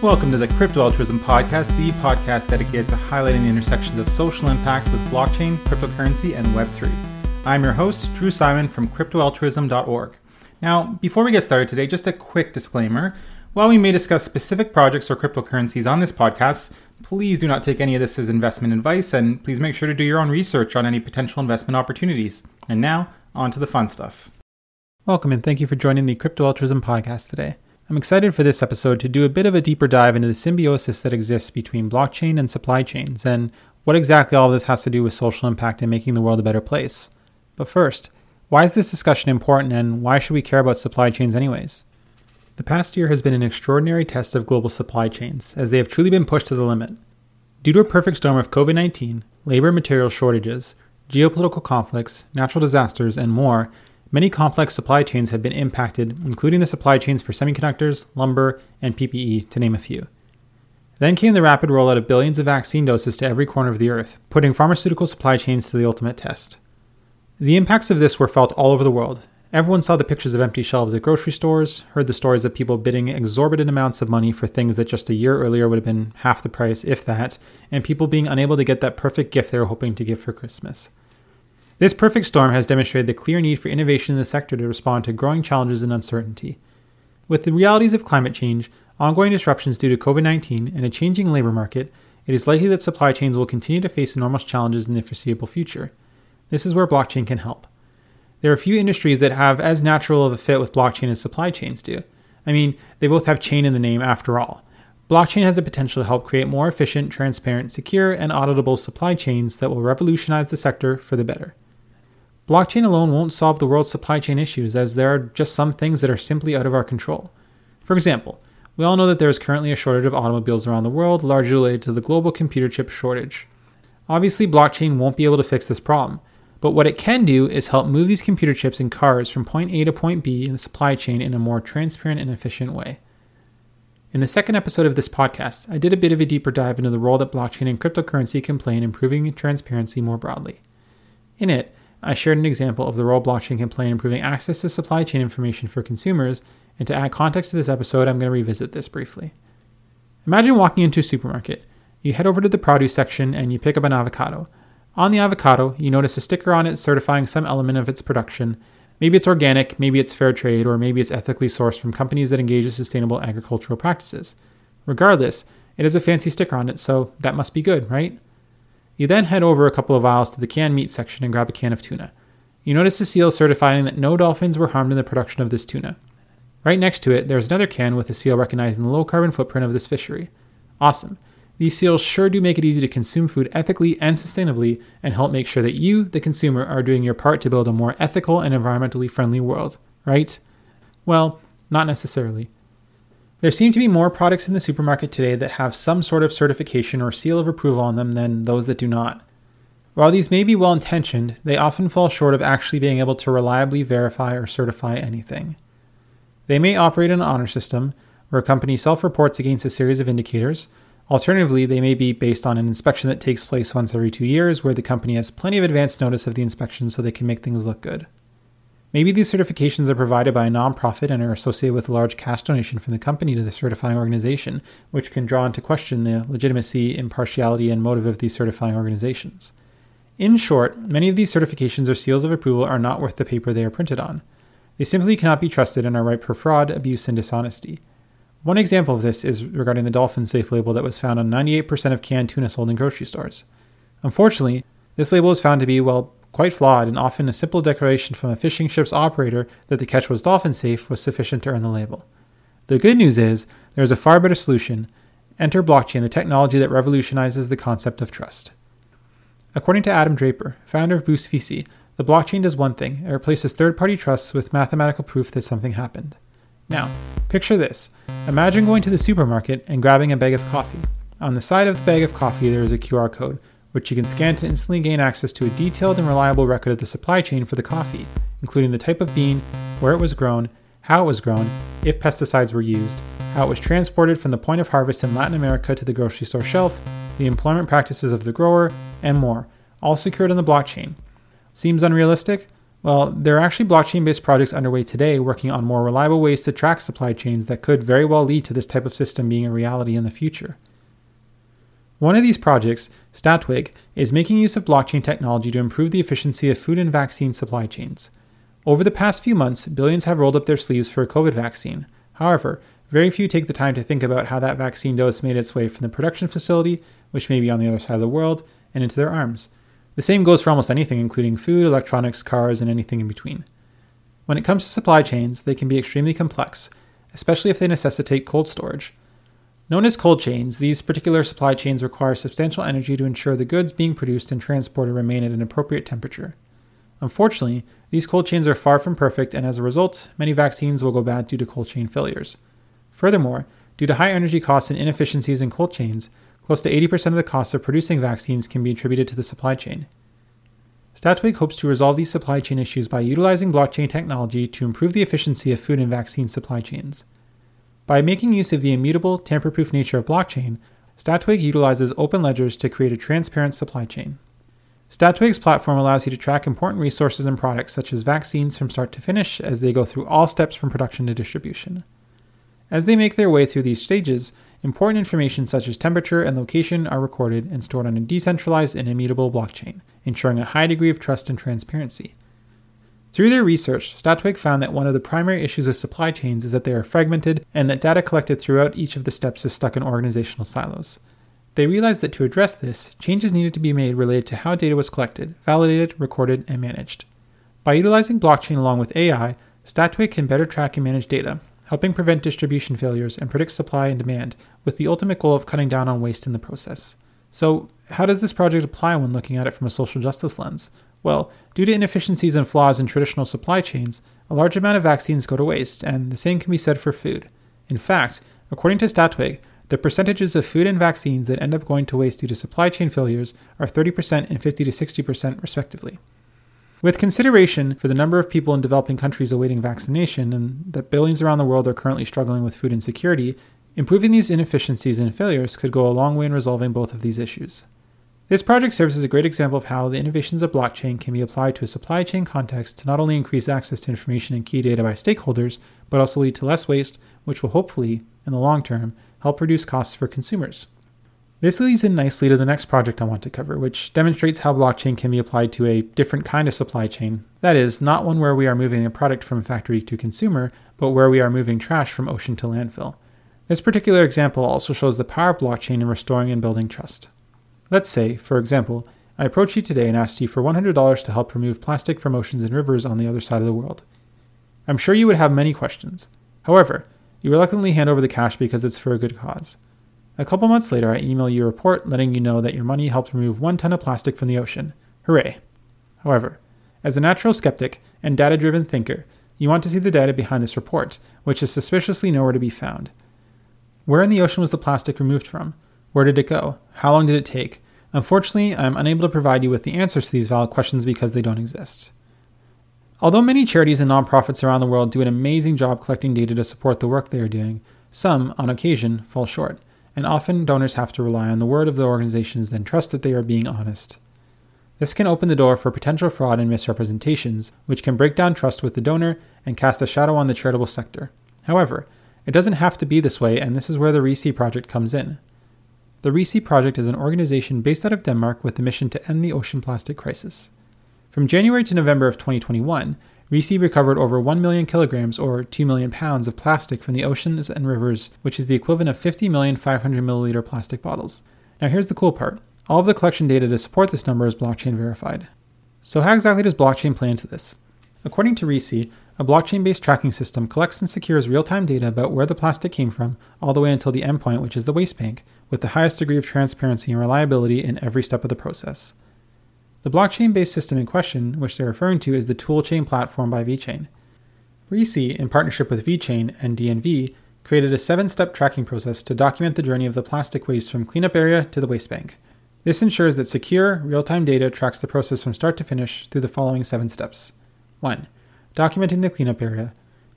Welcome to the Crypto Altruism Podcast, the podcast dedicated to highlighting the intersections of social impact with blockchain, cryptocurrency, and Web3. I'm your host, Drew Simon from CryptoAltruism.org. Now, before we get started today, just a quick disclaimer. While we may discuss specific projects or cryptocurrencies on this podcast, please do not take any of this as investment advice, and please make sure to do your own research on any potential investment opportunities. And now, on to the fun stuff. Welcome, and thank you for joining the Crypto Altruism Podcast today. I'm excited for this episode to do a bit of a deeper dive into the symbiosis that exists between blockchain and supply chains and what exactly all this has to do with social impact and making the world a better place. But first, why is this discussion important and why should we care about supply chains anyways? The past year has been an extraordinary test of global supply chains, as they have truly been pushed to the limit. Due to a perfect storm of COVID 19, labor and material shortages, geopolitical conflicts, natural disasters, and more, Many complex supply chains have been impacted, including the supply chains for semiconductors, lumber, and PPE, to name a few. Then came the rapid rollout of billions of vaccine doses to every corner of the earth, putting pharmaceutical supply chains to the ultimate test. The impacts of this were felt all over the world. Everyone saw the pictures of empty shelves at grocery stores, heard the stories of people bidding exorbitant amounts of money for things that just a year earlier would have been half the price, if that, and people being unable to get that perfect gift they were hoping to give for Christmas. This perfect storm has demonstrated the clear need for innovation in the sector to respond to growing challenges and uncertainty. With the realities of climate change, ongoing disruptions due to COVID 19, and a changing labor market, it is likely that supply chains will continue to face enormous challenges in the foreseeable future. This is where blockchain can help. There are few industries that have as natural of a fit with blockchain as supply chains do. I mean, they both have chain in the name after all. Blockchain has the potential to help create more efficient, transparent, secure, and auditable supply chains that will revolutionize the sector for the better. Blockchain alone won't solve the world's supply chain issues, as there are just some things that are simply out of our control. For example, we all know that there is currently a shortage of automobiles around the world, largely related to the global computer chip shortage. Obviously, blockchain won't be able to fix this problem, but what it can do is help move these computer chips and cars from point A to point B in the supply chain in a more transparent and efficient way. In the second episode of this podcast, I did a bit of a deeper dive into the role that blockchain and cryptocurrency can play in improving transparency more broadly. In it, I shared an example of the role blockchain can play in improving access to supply chain information for consumers, and to add context to this episode, I'm going to revisit this briefly. Imagine walking into a supermarket. You head over to the produce section and you pick up an avocado. On the avocado, you notice a sticker on it certifying some element of its production. Maybe it's organic, maybe it's fair trade, or maybe it's ethically sourced from companies that engage in sustainable agricultural practices. Regardless, it has a fancy sticker on it, so that must be good, right? You then head over a couple of aisles to the canned meat section and grab a can of tuna. You notice a seal certifying that no dolphins were harmed in the production of this tuna. Right next to it, there's another can with a seal recognizing the low carbon footprint of this fishery. Awesome. These seals sure do make it easy to consume food ethically and sustainably and help make sure that you, the consumer, are doing your part to build a more ethical and environmentally friendly world, right? Well, not necessarily. There seem to be more products in the supermarket today that have some sort of certification or seal of approval on them than those that do not. While these may be well intentioned, they often fall short of actually being able to reliably verify or certify anything. They may operate in an honor system, where a company self reports against a series of indicators. Alternatively, they may be based on an inspection that takes place once every two years, where the company has plenty of advance notice of the inspection so they can make things look good. Maybe these certifications are provided by a nonprofit and are associated with a large cash donation from the company to the certifying organization, which can draw into question the legitimacy, impartiality, and motive of these certifying organizations. In short, many of these certifications or seals of approval are not worth the paper they are printed on. They simply cannot be trusted and are ripe for fraud, abuse, and dishonesty. One example of this is regarding the Dolphin Safe label that was found on 98% of canned tuna sold in grocery stores. Unfortunately, this label was found to be, well, quite flawed, and often a simple declaration from a fishing ship's operator that the catch was dolphin safe was sufficient to earn the label. The good news is there is a far better solution. Enter blockchain, the technology that revolutionizes the concept of trust. According to Adam Draper, founder of Boost VC, the blockchain does one thing it replaces third party trusts with mathematical proof that something happened. Now, picture this imagine going to the supermarket and grabbing a bag of coffee. On the side of the bag of coffee, there is a QR code which you can scan to instantly gain access to a detailed and reliable record of the supply chain for the coffee, including the type of bean, where it was grown, how it was grown, if pesticides were used, how it was transported from the point of harvest in Latin America to the grocery store shelf, the employment practices of the grower, and more, all secured on the blockchain. Seems unrealistic? Well, there are actually blockchain based projects underway today working on more reliable ways to track supply chains that could very well lead to this type of system being a reality in the future. One of these projects, Statwig, is making use of blockchain technology to improve the efficiency of food and vaccine supply chains. Over the past few months, billions have rolled up their sleeves for a COVID vaccine. However, very few take the time to think about how that vaccine dose made its way from the production facility, which may be on the other side of the world, and into their arms. The same goes for almost anything, including food, electronics, cars, and anything in between. When it comes to supply chains, they can be extremely complex, especially if they necessitate cold storage. Known as cold chains, these particular supply chains require substantial energy to ensure the goods being produced and transported remain at an appropriate temperature. Unfortunately, these cold chains are far from perfect, and as a result, many vaccines will go bad due to cold chain failures. Furthermore, due to high energy costs and inefficiencies in cold chains, close to 80% of the costs of producing vaccines can be attributed to the supply chain. Statwig hopes to resolve these supply chain issues by utilizing blockchain technology to improve the efficiency of food and vaccine supply chains. By making use of the immutable, tamper proof nature of blockchain, Statwig utilizes open ledgers to create a transparent supply chain. Statwig's platform allows you to track important resources and products such as vaccines from start to finish as they go through all steps from production to distribution. As they make their way through these stages, important information such as temperature and location are recorded and stored on a decentralized and immutable blockchain, ensuring a high degree of trust and transparency. Through their research, Statwig found that one of the primary issues with supply chains is that they are fragmented and that data collected throughout each of the steps is stuck in organizational silos. They realized that to address this, changes needed to be made related to how data was collected, validated, recorded, and managed. By utilizing blockchain along with AI, Statwig can better track and manage data, helping prevent distribution failures and predict supply and demand, with the ultimate goal of cutting down on waste in the process. So, how does this project apply when looking at it from a social justice lens? Well, due to inefficiencies and flaws in traditional supply chains, a large amount of vaccines go to waste, and the same can be said for food. In fact, according to Statwig, the percentages of food and vaccines that end up going to waste due to supply chain failures are 30% and 50 to 60% respectively. With consideration for the number of people in developing countries awaiting vaccination and that billions around the world are currently struggling with food insecurity, improving these inefficiencies and failures could go a long way in resolving both of these issues. This project serves as a great example of how the innovations of blockchain can be applied to a supply chain context to not only increase access to information and key data by stakeholders, but also lead to less waste, which will hopefully, in the long term, help reduce costs for consumers. This leads in nicely to the next project I want to cover, which demonstrates how blockchain can be applied to a different kind of supply chain. That is, not one where we are moving a product from factory to consumer, but where we are moving trash from ocean to landfill. This particular example also shows the power of blockchain in restoring and building trust. Let's say, for example, I approached you today and asked you for $100 to help remove plastic from oceans and rivers on the other side of the world. I'm sure you would have many questions. However, you reluctantly hand over the cash because it's for a good cause. A couple months later, I email you a report letting you know that your money helped remove one ton of plastic from the ocean. Hooray! However, as a natural skeptic and data driven thinker, you want to see the data behind this report, which is suspiciously nowhere to be found. Where in the ocean was the plastic removed from? Where did it go? How long did it take? Unfortunately, I am unable to provide you with the answers to these valid questions because they don't exist. Although many charities and nonprofits around the world do an amazing job collecting data to support the work they are doing, some, on occasion, fall short, and often donors have to rely on the word of the organizations and trust that they are being honest. This can open the door for potential fraud and misrepresentations, which can break down trust with the donor and cast a shadow on the charitable sector. However, it doesn't have to be this way, and this is where the ReSea project comes in. The ReSea project is an organization based out of Denmark with the mission to end the ocean plastic crisis. From January to November of 2021, ReSea recovered over 1 million kilograms or 2 million pounds of plastic from the oceans and rivers, which is the equivalent of 50 million 500 milliliter plastic bottles. Now, here's the cool part all of the collection data to support this number is blockchain verified. So, how exactly does blockchain play into this? According to ReSea, a blockchain based tracking system collects and secures real time data about where the plastic came from, all the way until the endpoint, which is the waste bank, with the highest degree of transparency and reliability in every step of the process. The blockchain based system in question, which they're referring to, is the Toolchain platform by VeChain. ReSea, in partnership with VeChain and DNV, created a seven step tracking process to document the journey of the plastic waste from cleanup area to the waste bank. This ensures that secure, real time data tracks the process from start to finish through the following seven steps 1 documenting the cleanup area.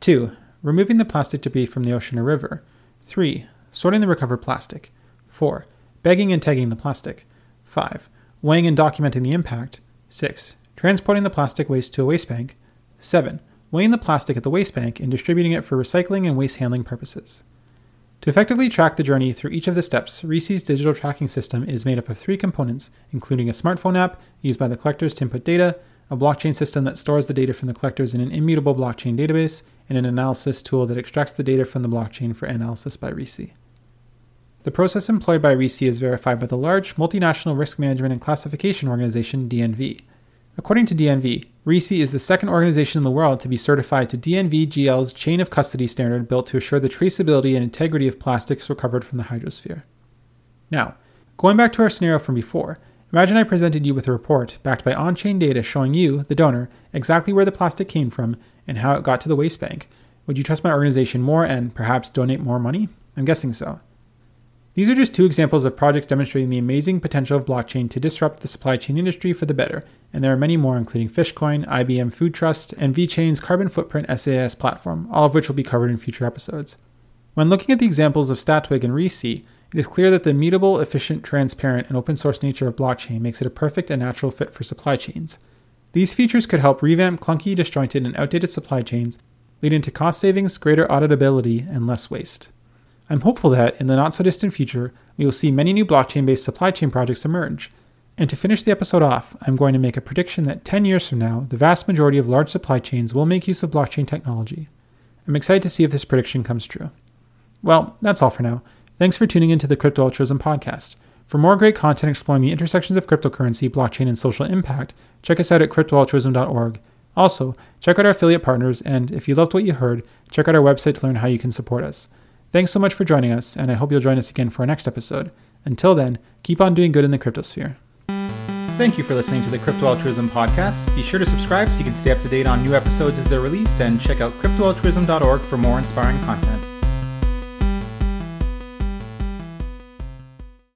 2. Removing the plastic debris from the ocean or river. 3. Sorting the recovered plastic. 4. Bagging and tagging the plastic. 5. Weighing and documenting the impact. 6. transporting the plastic waste to a waste bank. 7. Weighing the plastic at the waste bank and distributing it for recycling and waste handling purposes. To effectively track the journey through each of the steps, ReSea's digital tracking system is made up of three components, including a smartphone app used by the collectors to input data, a blockchain system that stores the data from the collectors in an immutable blockchain database, and an analysis tool that extracts the data from the blockchain for analysis by ReSea. The process employed by ReSea is verified by the large multinational risk management and classification organization DNV. According to DNV, ReSea is the second organization in the world to be certified to DNV GL's chain of custody standard built to assure the traceability and integrity of plastics recovered from the hydrosphere. Now, going back to our scenario from before, imagine I presented you with a report backed by on chain data showing you, the donor, exactly where the plastic came from and how it got to the waste bank. Would you trust my organization more and perhaps donate more money? I'm guessing so. These are just two examples of projects demonstrating the amazing potential of blockchain to disrupt the supply chain industry for the better, and there are many more, including Fishcoin, IBM Food Trust, and VeChain's Carbon Footprint SaaS platform, all of which will be covered in future episodes. When looking at the examples of Statwig and ReSea, it is clear that the immutable, efficient, transparent, and open source nature of blockchain makes it a perfect and natural fit for supply chains. These features could help revamp clunky, disjointed, and outdated supply chains, leading to cost savings, greater auditability, and less waste. I'm hopeful that, in the not so distant future, we will see many new blockchain based supply chain projects emerge. And to finish the episode off, I'm going to make a prediction that 10 years from now, the vast majority of large supply chains will make use of blockchain technology. I'm excited to see if this prediction comes true. Well, that's all for now. Thanks for tuning into the Crypto Altruism podcast. For more great content exploring the intersections of cryptocurrency, blockchain, and social impact, check us out at cryptoaltruism.org. Also, check out our affiliate partners, and if you loved what you heard, check out our website to learn how you can support us. Thanks so much for joining us, and I hope you'll join us again for our next episode. Until then, keep on doing good in the cryptosphere. Thank you for listening to the Crypto Altruism podcast. Be sure to subscribe so you can stay up to date on new episodes as they're released, and check out cryptoaltruism.org for more inspiring content.